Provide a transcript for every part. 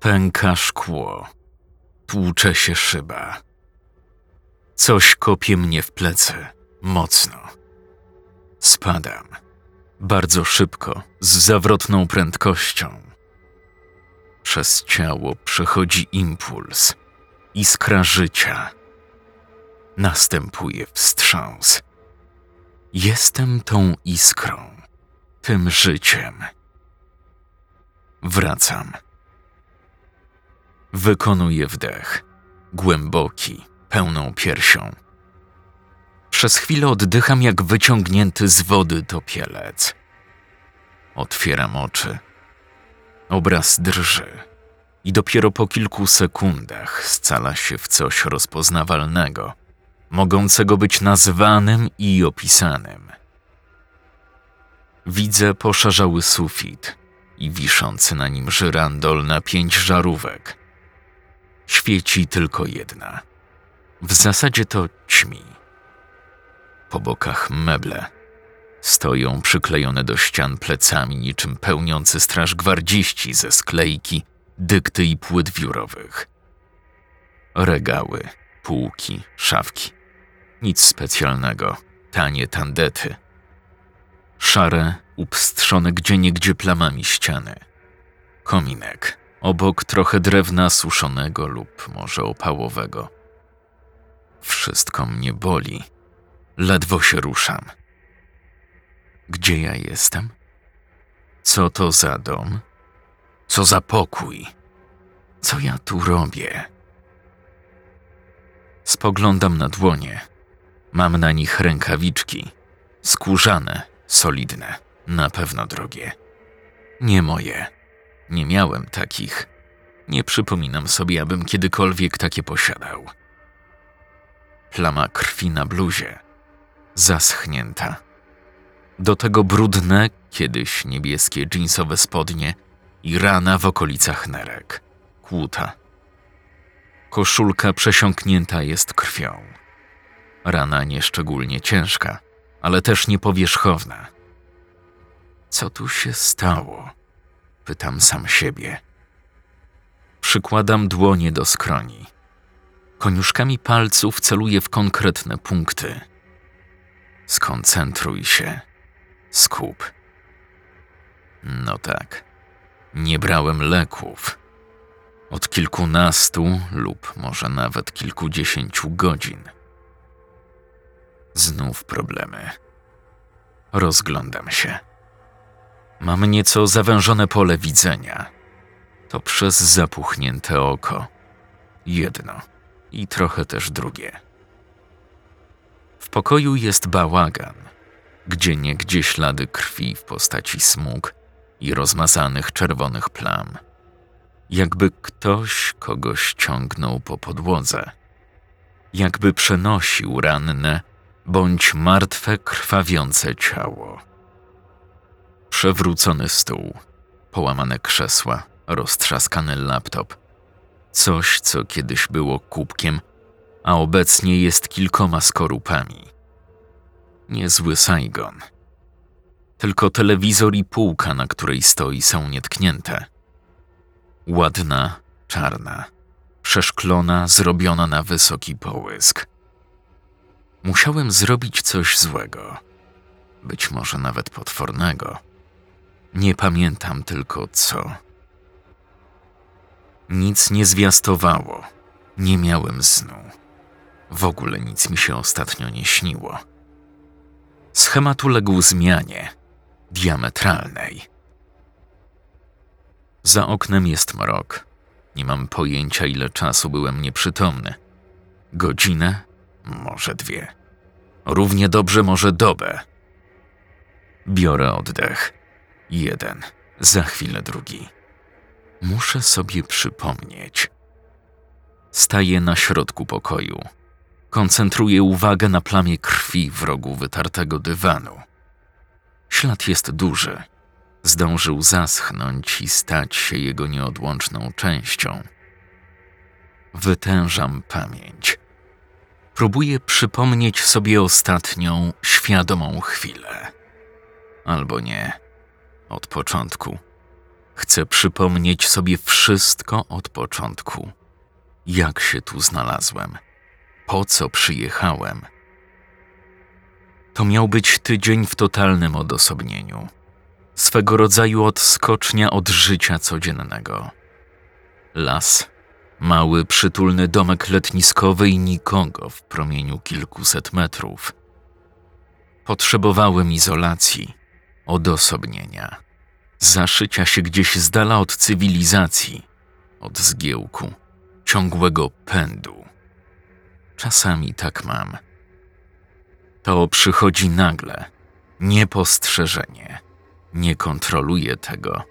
Pęka szkło. Tłucze się szyba. Coś kopie mnie w plecy. Mocno. Spadam. Bardzo szybko, z zawrotną prędkością. Przez ciało przechodzi impuls, iskra życia. Następuje wstrząs. Jestem tą iskrą, tym życiem. Wracam. Wykonuję wdech, głęboki, pełną piersią. Przez chwilę oddycham jak wyciągnięty z wody topielec. Otwieram oczy. Obraz drży i dopiero po kilku sekundach scala się w coś rozpoznawalnego, mogącego być nazwanym i opisanym. Widzę poszarzały sufit i wiszący na nim żyrandol na pięć żarówek. Świeci tylko jedna. W zasadzie to ćmi. Po bokach meble. Stoją przyklejone do ścian plecami niczym pełniący straż gwardziści ze sklejki, dykty i płyt wiórowych. Regały, półki, szafki. Nic specjalnego, tanie tandety. Szare, upstrzone gdzieniegdzie plamami ściany. Kominek, obok trochę drewna suszonego lub może opałowego. Wszystko mnie boli. Ledwo się ruszam. Gdzie ja jestem? Co to za dom? Co za pokój? Co ja tu robię? Spoglądam na dłonie. Mam na nich rękawiczki. Skórzane, solidne, na pewno drogie. Nie moje. Nie miałem takich. Nie przypominam sobie, abym kiedykolwiek takie posiadał. Plama krwi na bluzie. Zaschnięta. Do tego brudne, kiedyś niebieskie dżinsowe spodnie i rana w okolicach nerek. Kłuta. Koszulka przesiąknięta jest krwią. Rana nieszczególnie ciężka, ale też niepowierzchowna. Co tu się stało? Pytam sam siebie. Przykładam dłonie do skroni. Koniuszkami palców celuję w konkretne punkty. Skoncentruj się. Skup. No tak. Nie brałem leków. Od kilkunastu lub może nawet kilkudziesięciu godzin. Znów problemy. Rozglądam się. Mam nieco zawężone pole widzenia. To przez zapuchnięte oko. Jedno i trochę też drugie. W pokoju jest bałagan, gdzie niegdzie ślady krwi w postaci smug i rozmazanych czerwonych plam. Jakby ktoś kogoś ciągnął po podłodze. Jakby przenosił ranne bądź martwe, krwawiące ciało. Przewrócony stół, połamane krzesła, roztrzaskany laptop. Coś, co kiedyś było kubkiem, a obecnie jest kilkoma skorupami. Niezły Saigon. Tylko telewizor i półka, na której stoi, są nietknięte. Ładna, czarna, przeszklona, zrobiona na wysoki połysk. Musiałem zrobić coś złego, być może nawet potwornego. Nie pamiętam tylko co. Nic nie zwiastowało, nie miałem snu. W ogóle nic mi się ostatnio nie śniło. Schemat uległ zmianie, diametralnej. Za oknem jest mrok. Nie mam pojęcia, ile czasu byłem nieprzytomny. Godzinę, może dwie. Równie dobrze, może dobę. Biorę oddech. Jeden, za chwilę drugi. Muszę sobie przypomnieć. Staję na środku pokoju. Koncentruję uwagę na plamie krwi w rogu wytartego dywanu. Ślad jest duży. Zdążył zaschnąć i stać się jego nieodłączną częścią. Wytężam pamięć. Próbuję przypomnieć sobie ostatnią, świadomą chwilę. Albo nie. Od początku Chcę przypomnieć sobie wszystko od początku. Jak się tu znalazłem? Po co przyjechałem? To miał być tydzień w totalnym odosobnieniu. Swego rodzaju odskocznia od życia codziennego. Las, mały, przytulny domek letniskowy i nikogo w promieniu kilkuset metrów. Potrzebowałem izolacji, odosobnienia, zaszycia się gdzieś z dala od cywilizacji, od zgiełku, ciągłego pędu. Czasami tak mam. To przychodzi nagle, niepostrzeżenie. Nie kontroluję tego.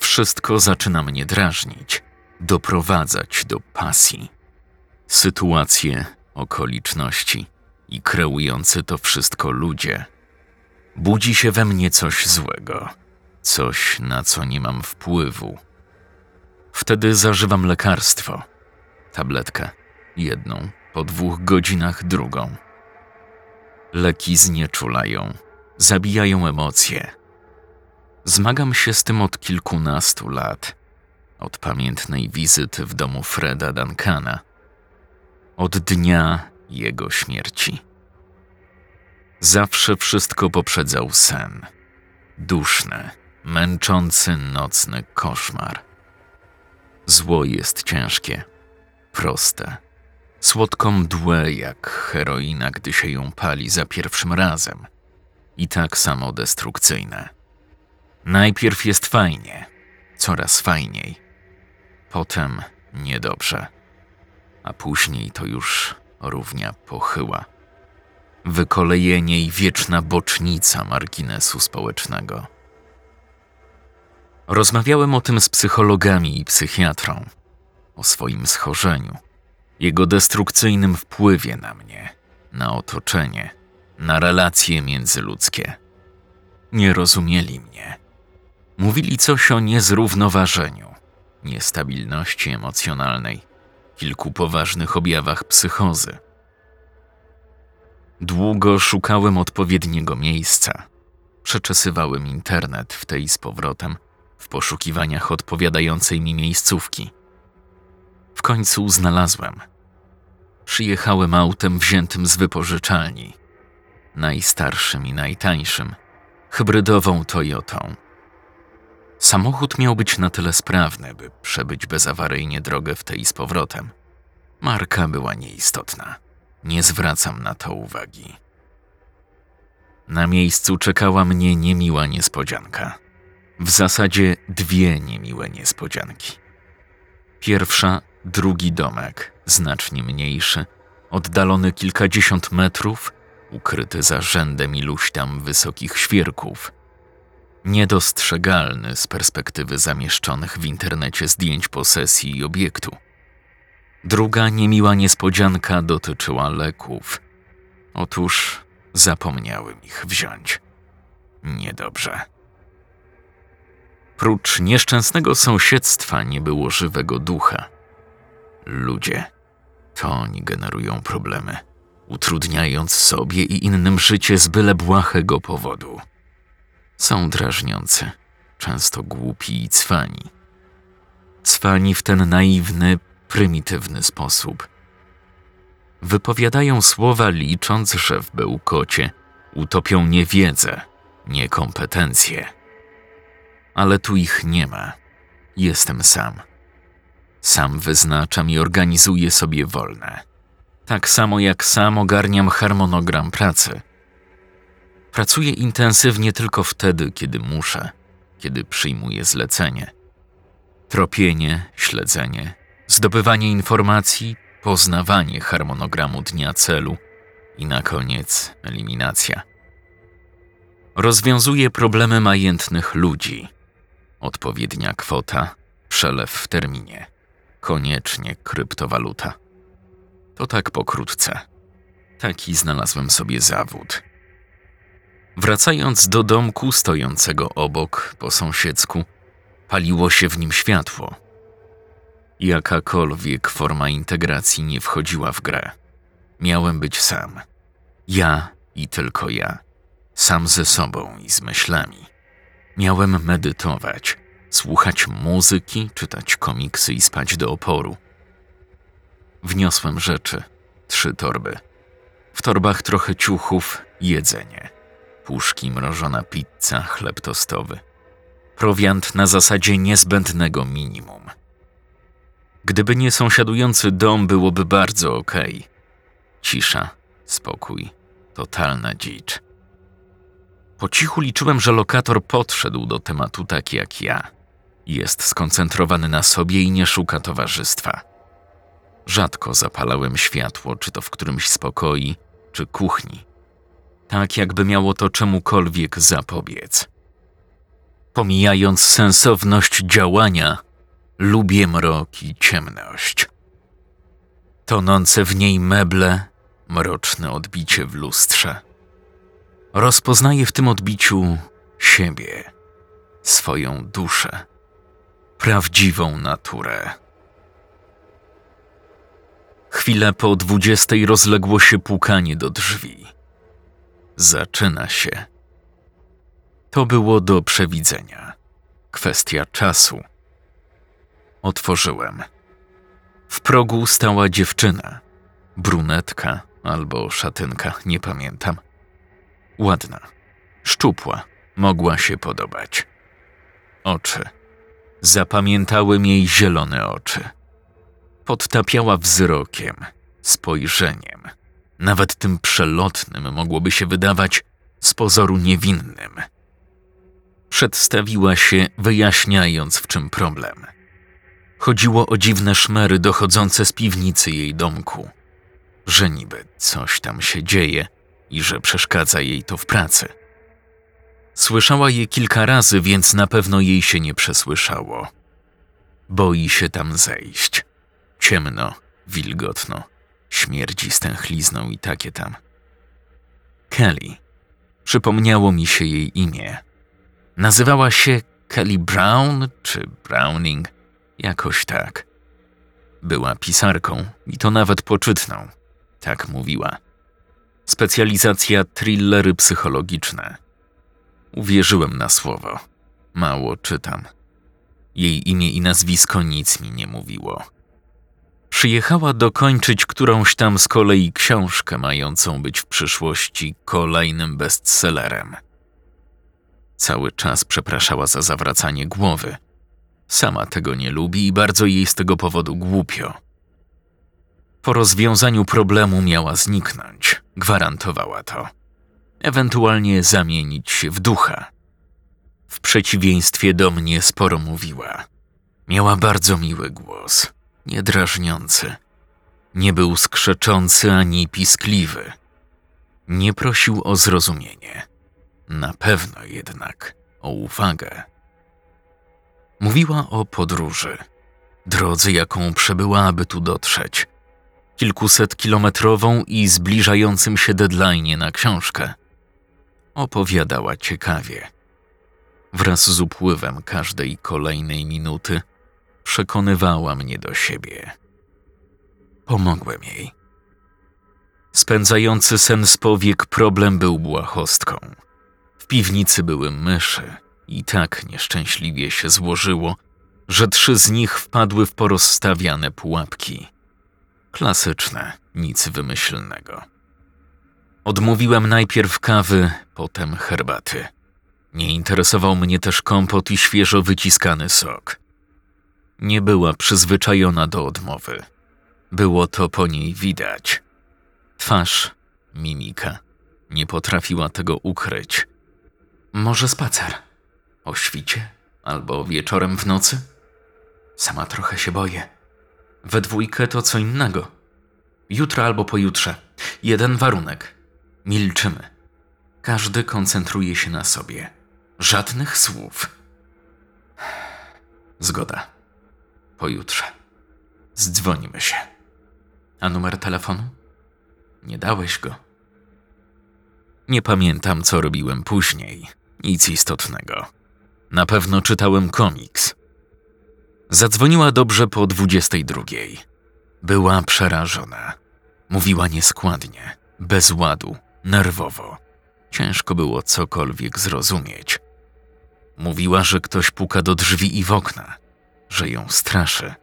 Wszystko zaczyna mnie drażnić, doprowadzać do pasji. Sytuacje, okoliczności i kreujący to wszystko ludzie. Budzi się we mnie coś złego, coś na co nie mam wpływu. Wtedy zażywam lekarstwo. Tabletkę, jedną, po dwóch godzinach drugą. Leki znieczulają, zabijają emocje. Zmagam się z tym od kilkunastu lat. Od pamiętnej wizyty w domu Freda Duncana. Od dnia jego śmierci. Zawsze wszystko poprzedzał sen. Duszny, męczący nocny koszmar. Zło jest ciężkie, proste, słodko mdłe jak heroina, gdy się ją pali za pierwszym razem, i tak samo destrukcyjne. Najpierw jest fajnie, coraz fajniej, potem niedobrze, a później to już równia pochyła. Wykolejenie i wieczna bocznica marginesu społecznego. Rozmawiałem o tym z psychologami i psychiatrą, o swoim schorzeniu, jego destrukcyjnym wpływie na mnie, na otoczenie, na relacje międzyludzkie. Nie rozumieli mnie. Mówili coś o niezrównoważeniu, niestabilności emocjonalnej, kilku poważnych objawach psychozy. Długo szukałem odpowiedniego miejsca. Przeczesywałem internet w tej z powrotem – w poszukiwaniach odpowiadającej mi miejscówki. W końcu znalazłem. Przyjechałem autem wziętym z wypożyczalni. Najstarszym i najtańszym, hybrydową Toyotą. Samochód miał być na tyle sprawny, by przebyć bezawaryjnie drogę w tej z powrotem. Marka była nieistotna. Nie zwracam na to uwagi. Na miejscu czekała mnie niemiła niespodzianka. W zasadzie dwie niemiłe niespodzianki. Pierwsza, drugi domek, znacznie mniejszy, oddalony kilkadziesiąt metrów, ukryty za rzędem iluś tam wysokich świerków. Niedostrzegalny z perspektywy zamieszczonych w internecie zdjęć posesji i obiektu. Druga niemiła niespodzianka dotyczyła leków. Otóż zapomniałem ich wziąć. Niedobrze. Prócz nieszczęsnego sąsiedztwa nie było żywego ducha. Ludzie. To oni generują problemy, utrudniając sobie i innym życie z byle błahego powodu. Są drażniący, często głupi i cwani. Cwani w ten naiwny, prymitywny sposób. Wypowiadają słowa licząc, że w bełkocie utopią niewiedzę, niekompetencje ale tu ich nie ma. Jestem sam. Sam wyznaczam i organizuję sobie wolne. Tak samo jak sam ogarniam harmonogram pracy. Pracuję intensywnie tylko wtedy, kiedy muszę, kiedy przyjmuję zlecenie. Tropienie, śledzenie, zdobywanie informacji, poznawanie harmonogramu dnia celu i na koniec eliminacja. Rozwiązuję problemy majętnych ludzi Odpowiednia kwota, przelew w terminie. Koniecznie kryptowaluta. To tak pokrótce. Taki znalazłem sobie zawód. Wracając do domku stojącego obok, po sąsiedzku, paliło się w nim światło. Jakakolwiek forma integracji nie wchodziła w grę. Miałem być sam. Ja i tylko ja. Sam ze sobą i z myślami. Miałem medytować, słuchać muzyki, czytać komiksy i spać do oporu. Wniosłem rzeczy, trzy torby. W torbach trochę ciuchów, jedzenie, puszki, mrożona pizza, chleb tostowy. Prowiant na zasadzie niezbędnego minimum. Gdyby nie sąsiadujący dom, byłoby bardzo okej. Cisza, spokój, totalna dzicz. Po cichu liczyłem, że lokator podszedł do tematu tak jak ja. Jest skoncentrowany na sobie i nie szuka towarzystwa. Rzadko zapalałem światło, czy to w którymś z czy kuchni. Tak jakby miało to czemukolwiek zapobiec. Pomijając sensowność działania, lubię mrok i ciemność. Tonące w niej meble, mroczne odbicie w lustrze. Rozpoznaję w tym odbiciu siebie, swoją duszę, prawdziwą naturę. Chwilę po dwudziestej rozległo się pukanie do drzwi. Zaczyna się. To było do przewidzenia. Kwestia czasu. Otworzyłem. W progu stała dziewczyna. Brunetka albo szatynka, nie pamiętam. Ładna, szczupła, mogła się podobać. Oczy. Zapamiętałem jej zielone oczy. Podtapiała wzrokiem, spojrzeniem. Nawet tym przelotnym mogłoby się wydawać z pozoru niewinnym. Przedstawiła się, wyjaśniając w czym problem. Chodziło o dziwne szmery dochodzące z piwnicy jej domku. Że niby coś tam się dzieje i że przeszkadza jej to w pracy. Słyszała je kilka razy, więc na pewno jej się nie przesłyszało. Boi się tam zejść. Ciemno, wilgotno, śmierdzi stęchlizną i takie tam. Kelly. Przypomniało mi się jej imię. Nazywała się Kelly Brown czy Browning, jakoś tak. Była pisarką i to nawet poczytną, tak mówiła. Specjalizacja thrillery psychologiczne. Uwierzyłem na słowo. Mało czytam. Jej imię i nazwisko nic mi nie mówiło. Przyjechała dokończyć którąś tam z kolei książkę mającą być w przyszłości kolejnym bestsellerem. Cały czas przepraszała za zawracanie głowy. Sama tego nie lubi i bardzo jej z tego powodu głupio. Po rozwiązaniu problemu miała zniknąć, gwarantowała to. Ewentualnie zamienić się w ducha. W przeciwieństwie do mnie sporo mówiła. Miała bardzo miły głos, niedrażniący. Nie był skrzeczący ani piskliwy. Nie prosił o zrozumienie. Na pewno jednak o uwagę. Mówiła o podróży, drodze, jaką przebyła, aby tu dotrzeć – kilkuset kilometrową i zbliżającym się deadline na książkę. Opowiadała ciekawie. Wraz z upływem każdej kolejnej minuty przekonywała mnie do siebie. Pomogłem jej. Spędzający sen z powiek problem był błahostką. W piwnicy były myszy i tak nieszczęśliwie się złożyło, że trzy z nich wpadły w porozstawiane pułapki. Klasyczne, nic wymyślnego. Odmówiłem najpierw kawy, potem herbaty. Nie interesował mnie też kompot i świeżo wyciskany sok. Nie była przyzwyczajona do odmowy. Było to po niej widać. Twarz, mimika. Nie potrafiła tego ukryć. Może spacer? O świcie? Albo wieczorem w nocy? Sama trochę się boję. We dwójkę to co innego. Jutro albo pojutrze. Jeden warunek. Milczymy. Każdy koncentruje się na sobie. Żadnych słów. Zgoda. Pojutrze. Zdzwonimy się. A numer telefonu? Nie dałeś go. Nie pamiętam, co robiłem później. Nic istotnego. Na pewno czytałem komiks. Zadzwoniła dobrze po dwudziestej drugiej. Była przerażona. Mówiła nieskładnie, bez ładu, nerwowo. Ciężko było cokolwiek zrozumieć. Mówiła, że ktoś puka do drzwi i w okna, że ją straszy.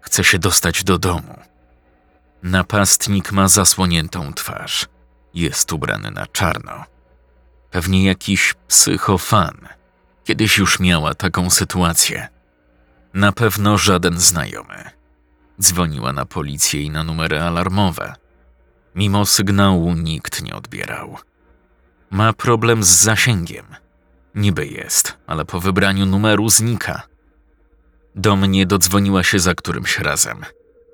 Chce się dostać do domu. Napastnik ma zasłoniętą twarz. Jest ubrany na czarno. Pewnie jakiś psychofan. Kiedyś już miała taką sytuację. Na pewno żaden znajomy. Dzwoniła na policję i na numery alarmowe. Mimo sygnału nikt nie odbierał. Ma problem z zasięgiem. Niby jest, ale po wybraniu numeru znika. Do mnie dodzwoniła się za którymś razem.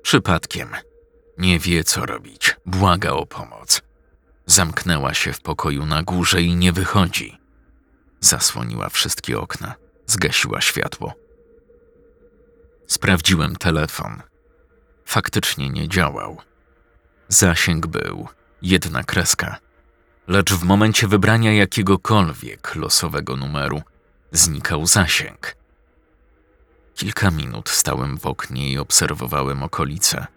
Przypadkiem. Nie wie, co robić. Błaga o pomoc. Zamknęła się w pokoju na górze i nie wychodzi. Zasłoniła wszystkie okna, zgasiła światło. Sprawdziłem telefon. Faktycznie nie działał. Zasięg był, jedna kreska. Lecz w momencie wybrania jakiegokolwiek losowego numeru znikał zasięg. Kilka minut stałem w oknie i obserwowałem okolice.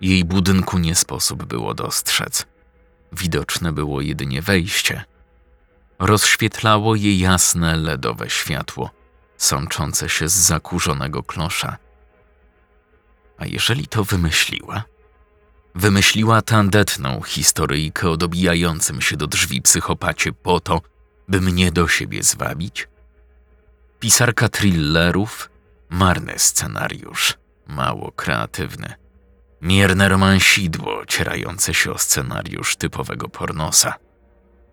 Jej budynku nie sposób było dostrzec. Widoczne było jedynie wejście. Rozświetlało je jasne ledowe światło, sączące się z zakurzonego klosza. A jeżeli to wymyśliła? Wymyśliła tandetną historyjkę o dobijającym się do drzwi psychopacie po to, by mnie do siebie zwabić? Pisarka thrillerów? Marny scenariusz, mało kreatywny. Mierne romansidło cierające się o scenariusz typowego pornosa.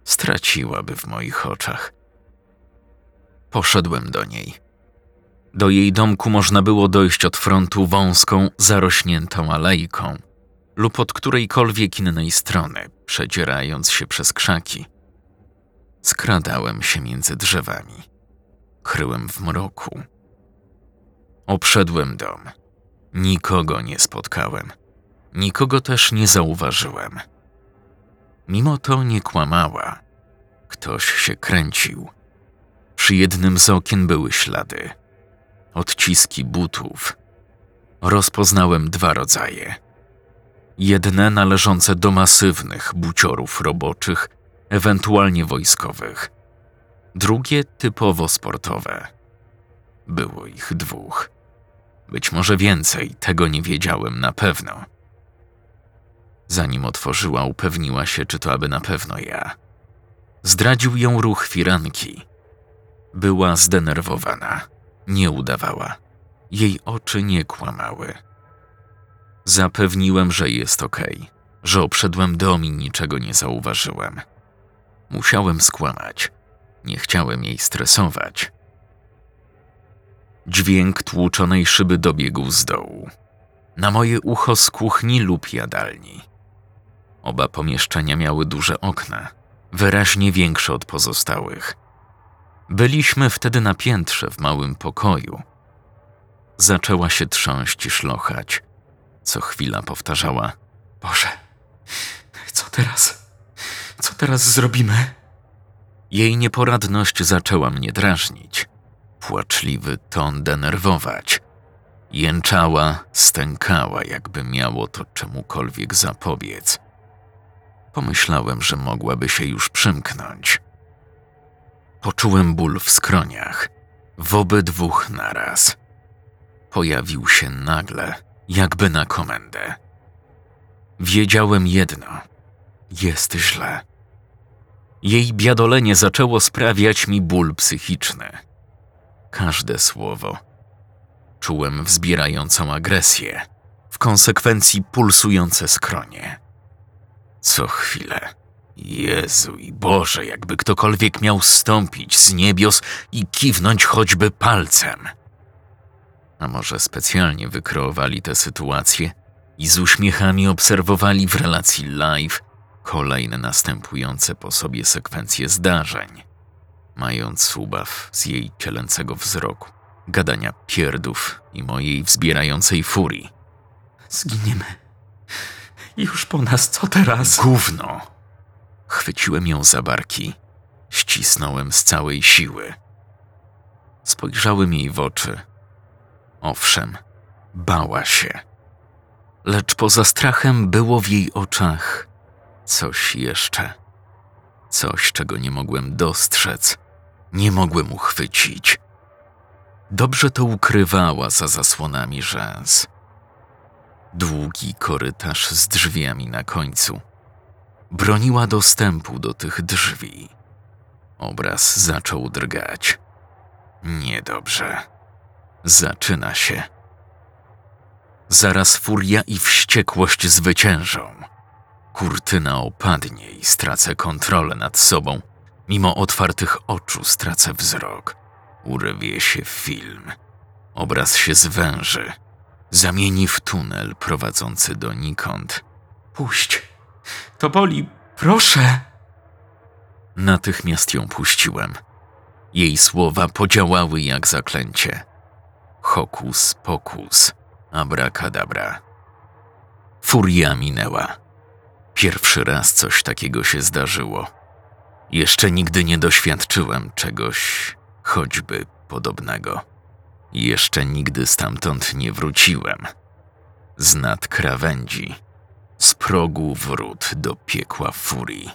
Straciłaby w moich oczach. Poszedłem do niej. Do jej domku można było dojść od frontu wąską, zarośniętą alejką lub od którejkolwiek innej strony, przedzierając się przez krzaki. Skradałem się między drzewami. Kryłem w mroku. Obszedłem dom. Nikogo nie spotkałem. Nikogo też nie zauważyłem. Mimo to nie kłamała. Ktoś się kręcił. Przy jednym z okien były ślady. Odciski butów. Rozpoznałem dwa rodzaje. Jedne należące do masywnych buciorów roboczych, ewentualnie wojskowych. Drugie typowo sportowe. Było ich dwóch. Być może więcej, tego nie wiedziałem na pewno. Zanim otworzyła, upewniła się, czy to aby na pewno ja. Zdradził ją ruch firanki. Była zdenerwowana. Nie udawała. Jej oczy nie kłamały. Zapewniłem, że jest okej, okay, że obszedłem dom i niczego nie zauważyłem. Musiałem skłamać. Nie chciałem jej stresować. Dźwięk tłuczonej szyby dobiegł z dołu. Na moje ucho z kuchni lub jadalni. Oba pomieszczenia miały duże okna, wyraźnie większe od pozostałych. Byliśmy wtedy na piętrze w małym pokoju. Zaczęła się trząść i szlochać. Co chwila powtarzała: Boże, co teraz? Co teraz zrobimy? Jej nieporadność zaczęła mnie drażnić. Płaczliwy ton denerwować. Jęczała, stękała, jakby miało to czemukolwiek zapobiec. Pomyślałem, że mogłaby się już przymknąć. Poczułem ból w skroniach, w obydwóch naraz. Pojawił się nagle, jakby na komendę. Wiedziałem jedno: jest źle. Jej biadolenie zaczęło sprawiać mi ból psychiczny. Każde słowo. Czułem wzbierającą agresję, w konsekwencji pulsujące skronie. Co chwilę. Jezu i Boże, jakby ktokolwiek miał stąpić z niebios i kiwnąć choćby palcem. A może specjalnie wykreowali tę sytuację i z uśmiechami obserwowali w relacji live kolejne następujące po sobie sekwencje zdarzeń, mając ubaw z jej cielęcego wzroku, gadania pierdów i mojej wzbierającej furii. Zginiemy. Już po nas, co teraz? Gówno! Chwyciłem ją za barki, ścisnąłem z całej siły. Spojrzałem jej w oczy. Owszem, bała się. Lecz poza strachem było w jej oczach coś jeszcze. Coś, czego nie mogłem dostrzec, Nie mogłem uchwycić. Dobrze to ukrywała za zasłonami rzęs. Długi korytarz z drzwiami na końcu. Broniła dostępu do tych drzwi. Obraz zaczął drgać. Niedobrze. Zaczyna się. Zaraz furia i wściekłość zwyciężą. Kurtyna opadnie i stracę kontrolę nad sobą. Mimo otwartych oczu stracę wzrok. Urwie się film. Obraz się zwęży. Zamieni w tunel prowadzący donikąd. Puść. To boli. Proszę. Natychmiast ją puściłem. Jej słowa podziałały jak zaklęcie. Hokus pokus, abracadabra. Furia minęła. Pierwszy raz coś takiego się zdarzyło. Jeszcze nigdy nie doświadczyłem czegoś choćby podobnego. Jeszcze nigdy stamtąd nie wróciłem. Z nad krawędzi, z progu wrót do piekła furii.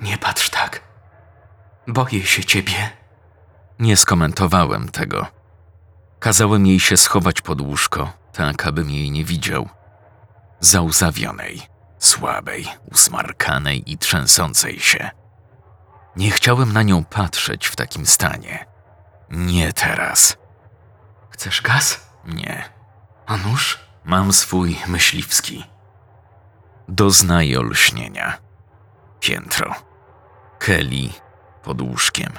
Nie patrz tak. Boję się ciebie. Nie skomentowałem tego. Kazałem jej się schować pod łóżko, tak abym jej nie widział. Załzawionej, słabej, usmarkanej i trzęsącej się. Nie chciałem na nią patrzeć w takim stanie. Nie teraz. Chcesz gaz? Nie. A nóż? Mam swój myśliwski. Doznaję olśnienia. Piętro. Kelly pod łóżkiem.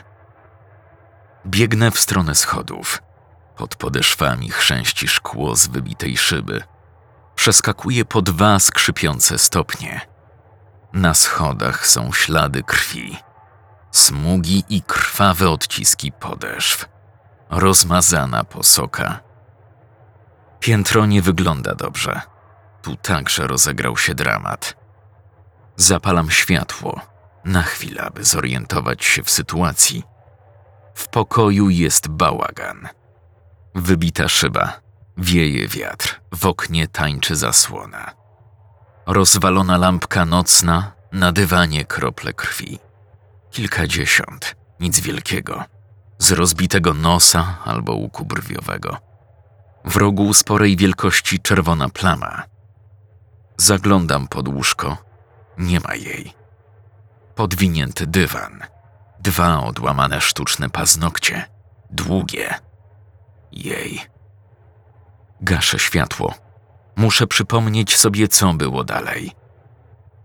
Biegnę w stronę schodów. Pod podeszwami chrzęści szkło z wybitej szyby. Przeskakuję po dwa skrzypiące stopnie. Na schodach są ślady krwi. Smugi i krwawe odciski podeszw. Rozmazana posoka. Piętro nie wygląda dobrze. Tu także rozegrał się dramat. Zapalam światło, na chwilę, aby zorientować się w sytuacji. W pokoju jest bałagan. Wybita szyba, wieje wiatr, w oknie tańczy zasłona. Rozwalona lampka nocna, na dywanie krople krwi. Kilkadziesiąt, nic wielkiego. Z rozbitego nosa albo łuku brwiowego. W rogu sporej wielkości czerwona plama. Zaglądam pod łóżko. Nie ma jej. Podwinięty dywan. Dwa odłamane sztuczne paznokcie. Długie. Jej. Gaszę światło. Muszę przypomnieć sobie, co było dalej.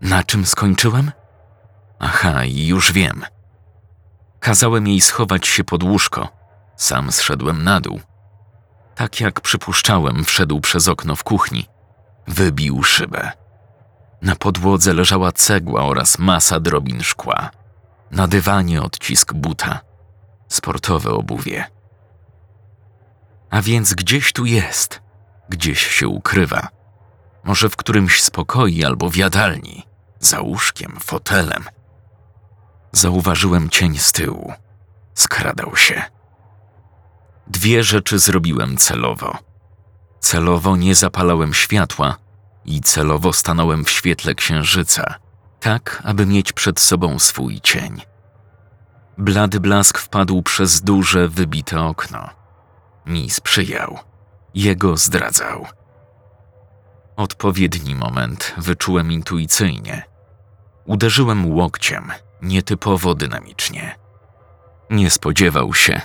Na czym skończyłem? Aha, już wiem. Kazałem jej schować się pod łóżko. Sam zszedłem na dół. Tak jak przypuszczałem, wszedł przez okno w kuchni. Wybił szybę. Na podłodze leżała cegła oraz masa drobin szkła. Na dywanie odcisk buta. Sportowe obuwie. A więc gdzieś tu jest. Gdzieś się ukrywa. Może w którymś z pokoi albo w jadalni. Za łóżkiem, fotelem. Zauważyłem cień z tyłu. Skradał się. Dwie rzeczy zrobiłem celowo. Celowo nie zapalałem światła i celowo stanąłem w świetle księżyca, tak aby mieć przed sobą swój cień. Blady blask wpadł przez duże, wybite okno. Mi sprzyjał. Jego zdradzał. Odpowiedni moment wyczułem intuicyjnie. Uderzyłem łokciem, nietypowo dynamicznie. Nie spodziewał się.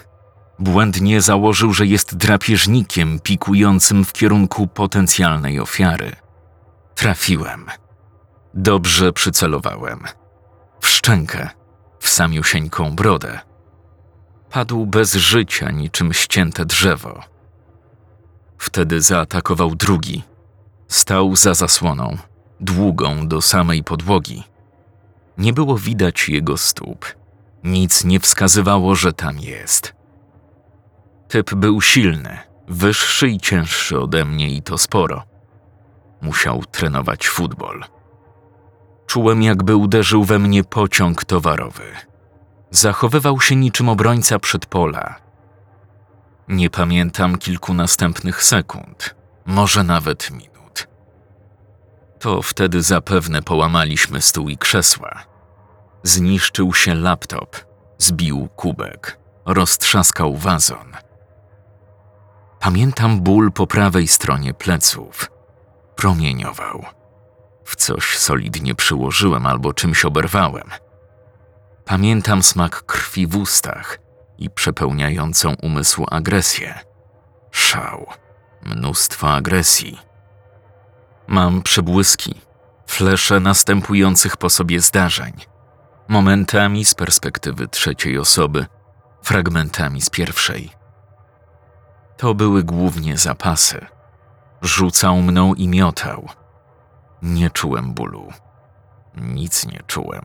Błędnie założył, że jest drapieżnikiem pikującym w kierunku potencjalnej ofiary. Trafiłem. Dobrze przycelowałem. W szczękę, w samiusieńką brodę. Padł bez życia, niczym ścięte drzewo. Wtedy zaatakował drugi. Stał za zasłoną, długą do samej podłogi. Nie było widać jego stóp. Nic nie wskazywało, że tam jest. Typ był silny, wyższy i cięższy ode mnie i to sporo. Musiał trenować futbol. Czułem, jakby uderzył we mnie pociąg towarowy. Zachowywał się niczym obrońca przedpola. Nie pamiętam kilku następnych sekund, może nawet minut. To wtedy zapewne połamaliśmy stół i krzesła. Zniszczył się laptop. Zbił kubek, roztrzaskał wazon. Pamiętam ból po prawej stronie pleców. Promieniował. W coś solidnie przyłożyłem albo czymś oberwałem. Pamiętam smak krwi w ustach i przepełniającą umysł agresję. Szał. Mnóstwo agresji. Mam przebłyski, flesze następujących po sobie zdarzeń. Momentami z perspektywy trzeciej osoby, fragmentami z pierwszej. To były głównie zapasy. Rzucał mną i miotał. Nie czułem bólu. Nic nie czułem.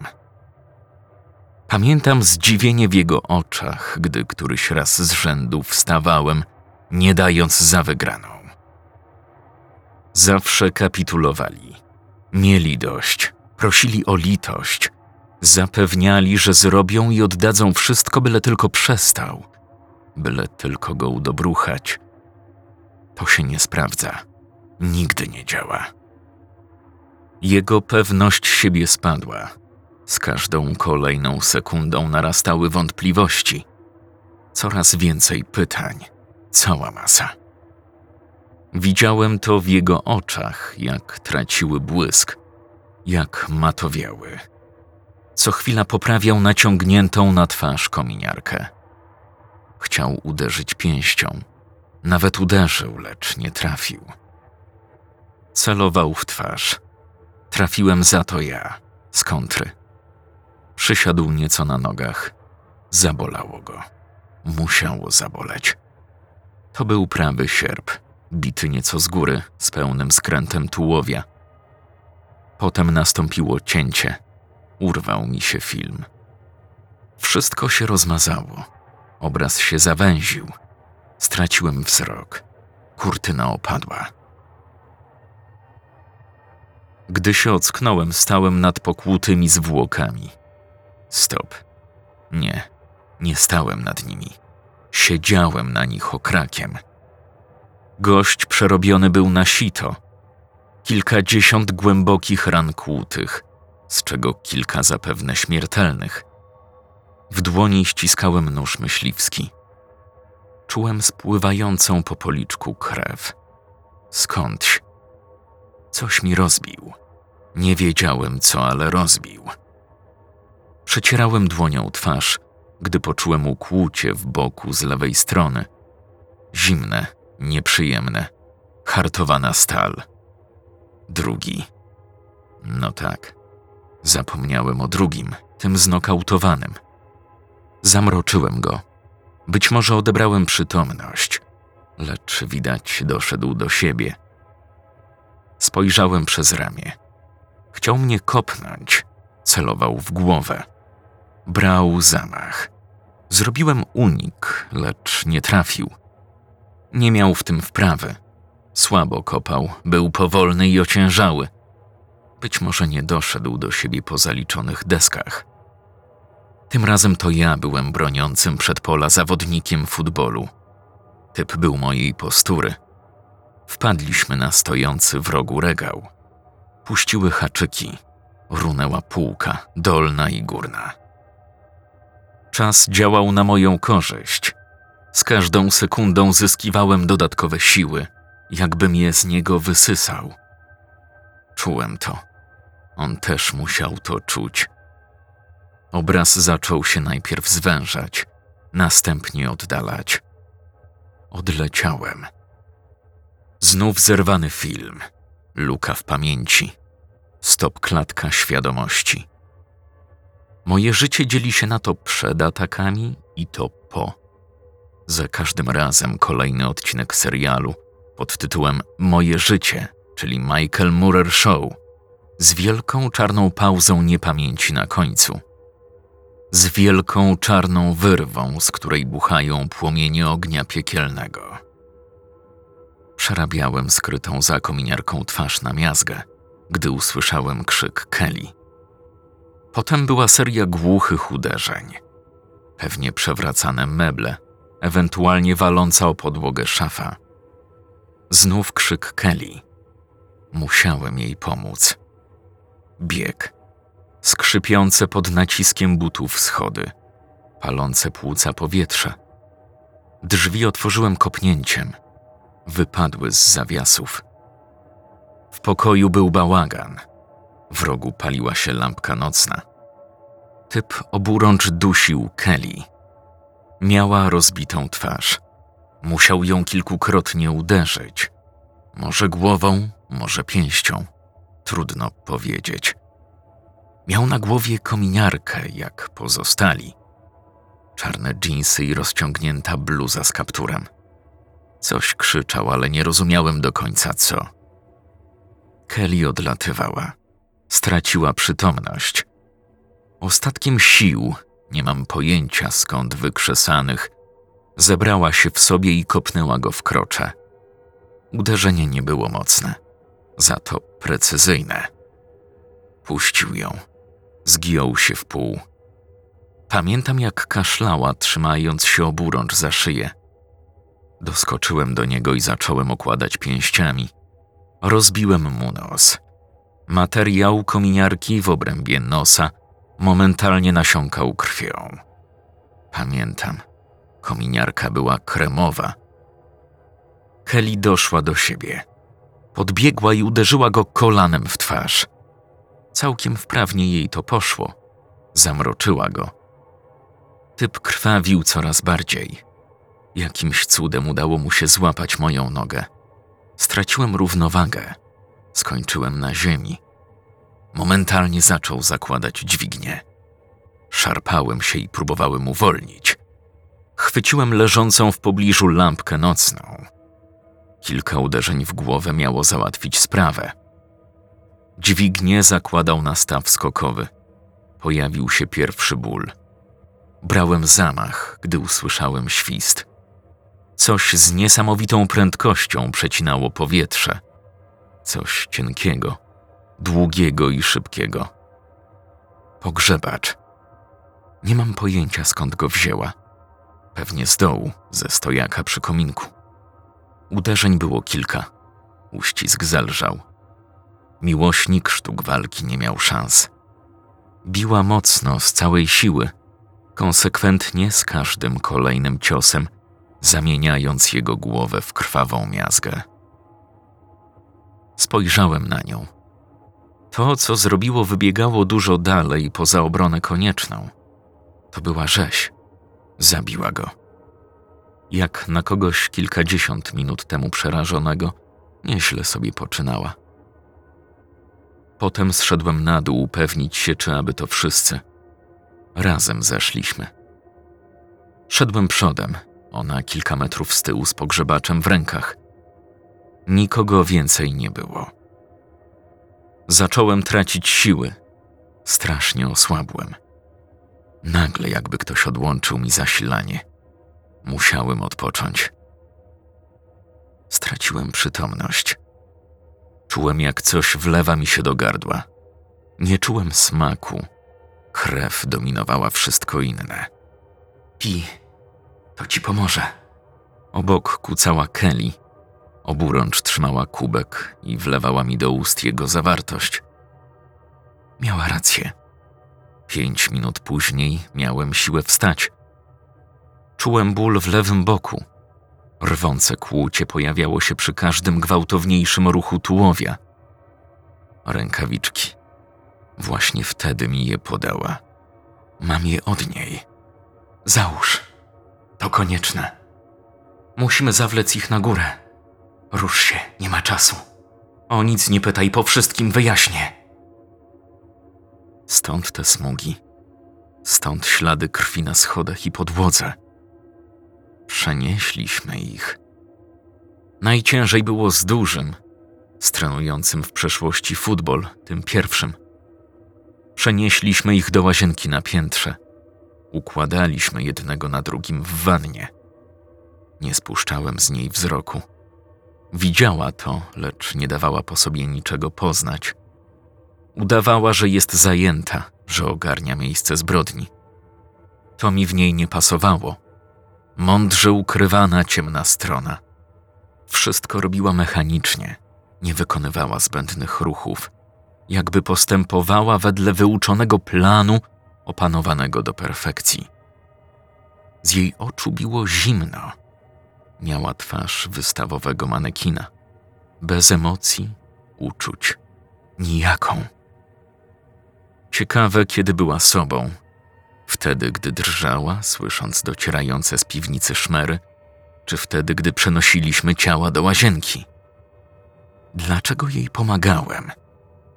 Pamiętam zdziwienie w jego oczach, gdy któryś raz z rzędu wstawałem, nie dając za wygraną. Zawsze kapitulowali. Mieli dość, prosili o litość, zapewniali, że zrobią i oddadzą wszystko, byle tylko przestał, byle tylko go udobruchać. To się nie sprawdza, nigdy nie działa. Jego pewność siebie spadła. Z każdą kolejną sekundą narastały wątpliwości. Coraz więcej pytań, cała masa. Widziałem to w jego oczach, jak traciły błysk, jak matowiały. Co chwila poprawiał naciągniętą na twarz kominiarkę. Chciał uderzyć pięścią. Nawet uderzył, lecz nie trafił. Celował w twarz. Trafiłem za to ja, z kontry. Przysiadł nieco na nogach. Zabolało go. Musiało zaboleć. To był prawy sierp, bity nieco z góry, z pełnym skrętem tułowia. Potem nastąpiło cięcie. Urwał mi się film. Wszystko się rozmazało. Obraz się zawęził. Straciłem wzrok. Kurtyna opadła. Gdy się ocknąłem, stałem nad pokłutymi zwłokami. Stop. Nie, nie stałem nad nimi. Siedziałem na nich okrakiem. Gość przerobiony był na sito. Kilkadziesiąt głębokich ran kłutych, z czego kilka zapewne śmiertelnych. W dłoni ściskałem nóż myśliwski. Czułem spływającą po policzku krew. Skądś. Coś mi rozbił. Nie wiedziałem co, ale rozbił. Przecierałem dłonią twarz, gdy poczułem ukłucie w boku z lewej strony. Zimne, nieprzyjemne, hartowana stal. Drugi. No tak. Zapomniałem o drugim, tym znokautowanym. Zamroczyłem go. Być może odebrałem przytomność, lecz widać doszedł do siebie. Spojrzałem przez ramię. Chciał mnie kopnąć, celował w głowę. Brał zamach. Zrobiłem unik, lecz nie trafił. Nie miał w tym wprawy. Słabo kopał, był powolny i ociężały. Być może nie doszedł do siebie po zaliczonych deskach. Tym razem to ja byłem broniącym przed pola zawodnikiem futbolu. Typ był mojej postury. Wpadliśmy na stojący w rogu regał. Puściły haczyki. Runęła półka, dolna i górna. Czas działał na moją korzyść. Z każdą sekundą zyskiwałem dodatkowe siły, jakbym je z niego wysysał. Czułem to. On też musiał to czuć. Obraz zaczął się najpierw zwężać, następnie oddalać. Odleciałem. Znów zerwany film, luka w pamięci, stop klatka świadomości. Moje życie dzieli się na to przed atakami i to po. Za każdym razem kolejny odcinek serialu pod tytułem Moje życie, czyli Michael Moorer Show, z wielką czarną pauzą niepamięci na końcu. Z wielką czarną wyrwą, z której buchają płomienie ognia piekielnego. Przerabiałem skrytą za kominiarką twarz na miazgę, gdy usłyszałem krzyk Kelly. Potem była seria głuchych uderzeń. Pewnie przewracane meble, ewentualnie waląca o podłogę szafa. Znów krzyk Kelly. Musiałem jej pomóc. Bieg. Skrzypiące pod naciskiem butów schody. palące płuca powietrze. Drzwi otworzyłem kopnięciem. Wypadły z zawiasów. W pokoju był bałagan. W rogu paliła się lampka nocna. Typ oburącz dusił Kelly. Miała rozbitą twarz. Musiał ją kilkukrotnie uderzyć. Może głową, może pięścią. Trudno powiedzieć. Miał na głowie kominiarkę, jak pozostali. Czarne dżinsy i rozciągnięta bluza z kapturem. Coś krzyczał, ale nie rozumiałem do końca co. Kelly odlatywała. Straciła przytomność. Ostatkiem sił, nie mam pojęcia skąd wykrzesanych, zebrała się w sobie i kopnęła go w krocze. Uderzenie nie było mocne, za to precyzyjne. Puścił ją. Zgiął się w pół. Pamiętam, jak kaszlała, trzymając się oburącz za szyję. Doskoczyłem do niego i zacząłem okładać pięściami. Rozbiłem mu nos. Materiał kominiarki w obrębie nosa momentalnie nasiąkał krwią. Pamiętam, kominiarka była kremowa. Kelly doszła do siebie. Podbiegła i uderzyła go kolanem w twarz. Całkiem wprawnie jej to poszło. Zamroczyła go. Typ krwawił coraz bardziej. Jakimś cudem udało mu się złapać moją nogę. Straciłem równowagę. Skończyłem na ziemi. Momentalnie zaczął zakładać dźwignię. Szarpałem się i próbowałem uwolnić. Chwyciłem leżącą w pobliżu lampkę nocną. Kilka uderzeń w głowę miało załatwić sprawę. Dźwignię zakładał na staw skokowy. Pojawił się pierwszy ból. Brałem zamach, gdy usłyszałem świst. Coś z niesamowitą prędkością przecinało powietrze. Coś cienkiego, długiego i szybkiego. Pogrzebacz. Nie mam pojęcia skąd go wzięła. Pewnie z dołu, ze stojaka przy kominku. Uderzeń było kilka. Uścisk zelżał. Miłośnik sztuk walki nie miał szans. Biła mocno, z całej siły, konsekwentnie z każdym kolejnym ciosem, zamieniając jego głowę w krwawą miazgę. Spojrzałem na nią. To, co zrobiło, wybiegało dużo dalej poza obronę konieczną. To była rzeź. Zabiła go. Jak na kogoś kilkadziesiąt minut temu przerażonego, nieźle sobie poczynała. Potem zszedłem na dół upewnić się, czy aby to wszyscy. Razem zeszliśmy. Szedłem przodem, ona kilka metrów z tyłu z pogrzebaczem w rękach. Nikogo więcej nie było. Zacząłem tracić siły. Strasznie osłabłem. Nagle jakby ktoś odłączył mi zasilanie. Musiałem odpocząć. Straciłem przytomność. Czułem, jak coś wlewa mi się do gardła. Nie czułem smaku. Krew dominowała wszystko inne. Pi, to ci pomoże. Obok kucała Kelly. Oburącz trzymała kubek i wlewała mi do ust jego zawartość. Miała rację. Pięć minut później miałem siłę wstać. Czułem ból w lewym boku. Rwące kłucie pojawiało się przy każdym gwałtowniejszym ruchu tułowia. Rękawiczki. Właśnie wtedy mi je podała. Mam je od niej. Załóż. To konieczne. Musimy zawlec ich na górę. Rusz się, nie ma czasu. O nic nie pytaj, po wszystkim wyjaśnię. Stąd te smugi. Stąd ślady krwi na schodach i podłodze. Przenieśliśmy ich. Najciężej było z dużym, z trenującym w przeszłości futbol, tym pierwszym. Przenieśliśmy ich do łazienki na piętrze. Układaliśmy jednego na drugim w wannie. Nie spuszczałem z niej wzroku. Widziała to, lecz nie dawała po sobie niczego poznać. Udawała, że jest zajęta, że ogarnia miejsce zbrodni. To mi w niej nie pasowało. Mądrze ukrywana ciemna strona. Wszystko robiła mechanicznie, nie wykonywała zbędnych ruchów, jakby postępowała wedle wyuczonego planu, opanowanego do perfekcji. Z jej oczu biło zimno. Miała twarz wystawowego manekina. Bez emocji, uczuć. Nijaką. Ciekawe, kiedy była sobą. Wtedy, gdy drżała, słysząc docierające z piwnicy szmery, czy wtedy, gdy przenosiliśmy ciała do łazienki. Dlaczego jej pomagałem?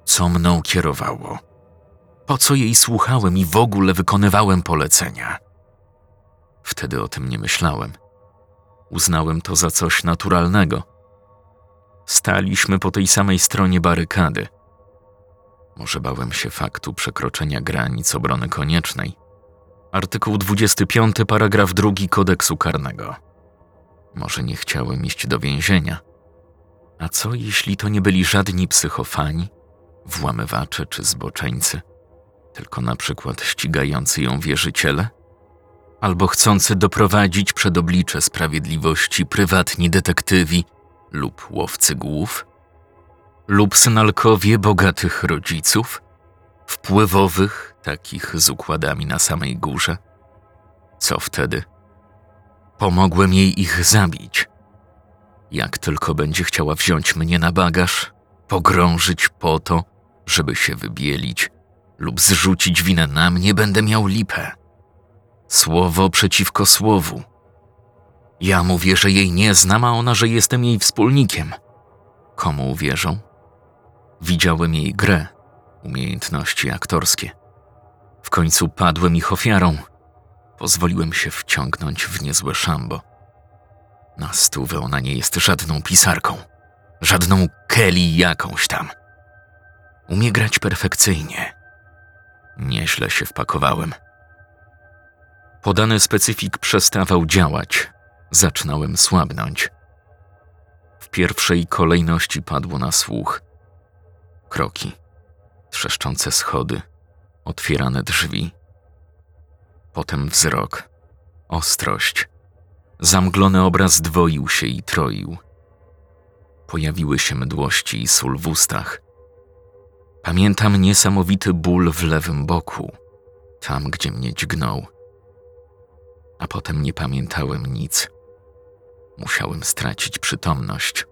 Co mną kierowało? Po co jej słuchałem i w ogóle wykonywałem polecenia? Wtedy o tym nie myślałem. Uznałem to za coś naturalnego. Staliśmy po tej samej stronie barykady. Może bałem się faktu przekroczenia granic obrony koniecznej. Artykuł 25, paragraf 2 kodeksu karnego. Może nie chciałem iść do więzienia. A co jeśli to nie byli żadni psychofani, włamywacze czy zboczeńcy, tylko na przykład ścigający ją wierzyciele? Albo chcący doprowadzić przed oblicze sprawiedliwości prywatni detektywi lub łowcy głów? Lub synalkowie bogatych rodziców? Wpływowych, takich z układami na samej górze? Co wtedy? Pomogłem jej ich zabić. Jak tylko będzie chciała wziąć mnie na bagaż, pogrążyć po to, żeby się wybielić lub zrzucić winę na mnie, będę miał lipę. Słowo przeciwko słowu. Ja mówię, że jej nie znam, a ona, że jestem jej wspólnikiem. Komu uwierzą? Widziałem jej grę, umiejętności aktorskie. W końcu padłem ich ofiarą. Pozwoliłem się wciągnąć w niezłe szambo. Na stówę ona nie jest żadną pisarką, żadną Kelly jakąś tam. Umie grać perfekcyjnie. Nieźle się wpakowałem. Podany specyfik przestawał działać. Zaczynałem słabnąć. W pierwszej kolejności padło na słuch. Kroki, trzeszczące schody, otwierane drzwi. Potem wzrok, ostrość. Zamglony obraz dwoił się i troił. Pojawiły się mdłości i sól w ustach. Pamiętam niesamowity ból w lewym boku, tam gdzie mnie dźgnął. A potem nie pamiętałem nic. Musiałem stracić przytomność.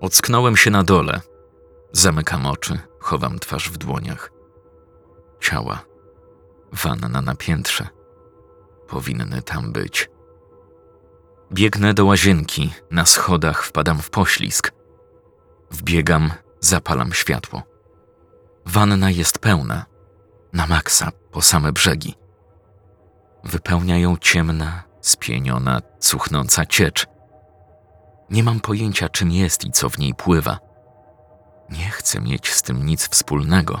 Ocknąłem się na dole. Zamykam oczy, chowam twarz w dłoniach. Ciała. Wanna na piętrze. Powinny tam być. Biegnę do łazienki, na schodach wpadam w poślizg. Wbiegam, zapalam światło. Wanna jest pełna, na maksa, po same brzegi. Wypełnia ją ciemna, spieniona, cuchnąca ciecz. Nie mam pojęcia, czym jest i co w niej pływa. Nie chcę mieć z tym nic wspólnego.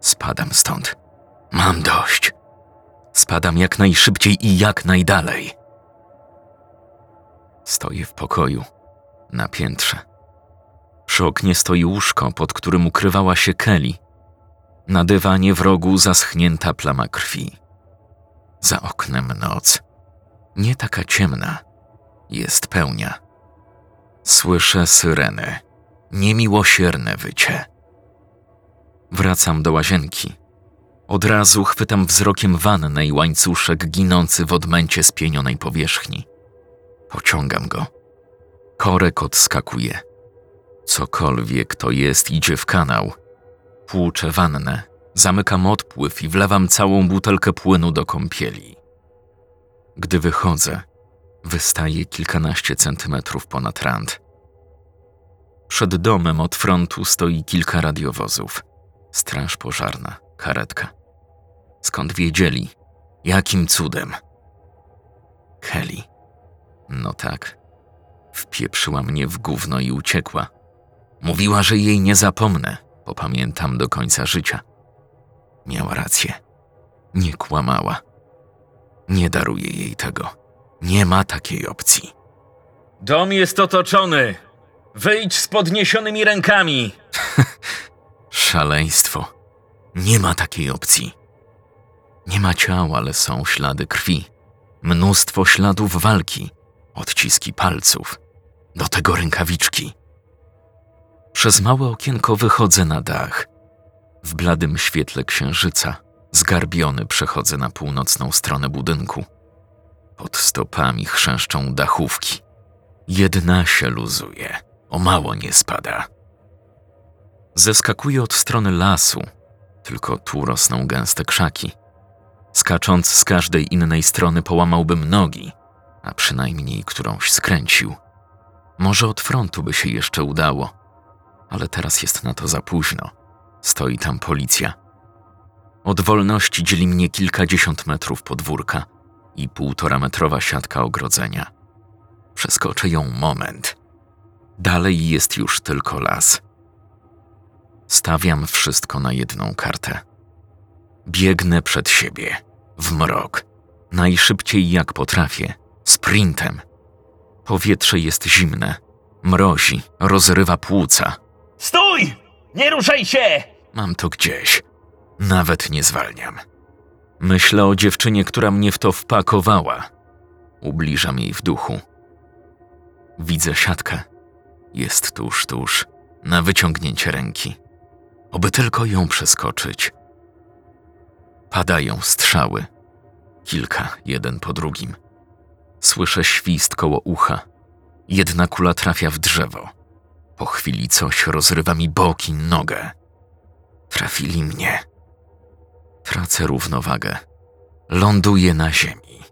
Spadam stąd. Mam dość. Spadam jak najszybciej i jak najdalej. Stoję w pokoju, na piętrze. Przy oknie stoi łóżko, pod którym ukrywała się Kelly. Na dywanie w rogu zaschnięta plama krwi. Za oknem noc. Nie taka ciemna. Jest pełnia. Słyszę syreny. Niemiłosierne wycie. Wracam do łazienki. Od razu chwytam wzrokiem wannę i łańcuszek ginący w odmęcie spienionej powierzchni. Pociągam go. Korek odskakuje. Cokolwiek to jest, idzie w kanał. Płuczę wannę, zamykam odpływ i wlewam całą butelkę płynu do kąpieli. Gdy wychodzę, wystaje kilkanaście centymetrów ponad rand. Przed domem od frontu stoi kilka radiowozów. Straż pożarna, karetka. Skąd wiedzieli? Jakim cudem? Kelly. No tak. Wpieprzyła mnie w gówno i uciekła. Mówiła, że jej nie zapomnę, popamiętam do końca życia. Miała rację. Nie kłamała. Nie daruję jej tego. Nie ma takiej opcji. Dom jest otoczony. Wyjdź z podniesionymi rękami. Szaleństwo. Nie ma takiej opcji. Nie ma ciał, ale są ślady krwi. Mnóstwo śladów walki, odciski palców, do tego rękawiczki. Przez małe okienko wychodzę na dach. W bladym świetle księżyca Zgarbiony przechodzę na północną stronę budynku. Pod stopami chrzęszczą dachówki. Jedna się luzuje, o mało nie spada. Zeskakuję od strony lasu, tylko tu rosną gęste krzaki. Skacząc z każdej innej strony połamałbym nogi, a przynajmniej którąś skręcił. Może od frontu by się jeszcze udało, ale teraz jest na to za późno. Stoi tam policja. Od wolności dzieli mnie kilkadziesiąt metrów podwórka i półtora metrowa siatka ogrodzenia. Przeskoczę ją moment. Dalej jest już tylko las. Stawiam wszystko na jedną kartę. Biegnę przed siebie, w mrok, najszybciej jak potrafię, sprintem. Powietrze jest zimne, mrozi, rozrywa płuca. Stój! Nie ruszaj się! Mam to gdzieś. Nawet nie zwalniam. Myślę o dziewczynie, która mnie w to wpakowała. Ubliżam jej w duchu. Widzę siatkę. Jest tuż, tuż, na wyciągnięcie ręki. Oby tylko ją przeskoczyć. Padają strzały. Kilka, jeden po drugim. Słyszę świst koło ucha. Jedna kula trafia w drzewo. Po chwili coś rozrywa mi boki, nogę. Trafili mnie. Tracę równowagę. Ląduję na ziemi.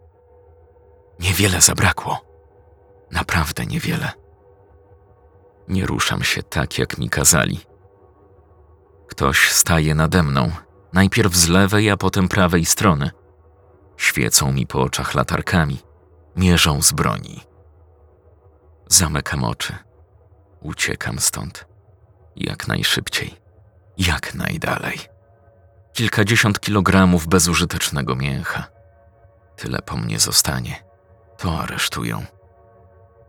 Niewiele zabrakło. Naprawdę niewiele. Nie ruszam się tak, jak mi kazali. Ktoś staje nade mną, najpierw z lewej, a potem prawej strony. Świecą mi po oczach latarkami, mierzą z broni. Zamykam oczy. Uciekam stąd. Jak najszybciej. Jak najdalej. Kilkadziesiąt kilogramów bezużytecznego mięcha. Tyle po mnie zostanie. To aresztują.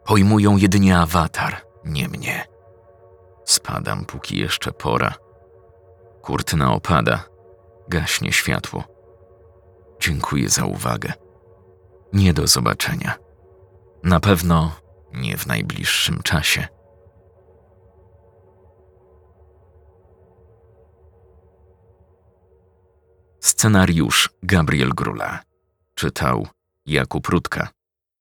Pojmują jedynie awatar, nie mnie. Spadam, póki jeszcze pora. Kurtyna opada. Gaśnie światło. Dziękuję za uwagę. Nie do zobaczenia. Na pewno nie w najbliższym czasie. Scenariusz Gabriel Grula. Czytał Jakub Rutka.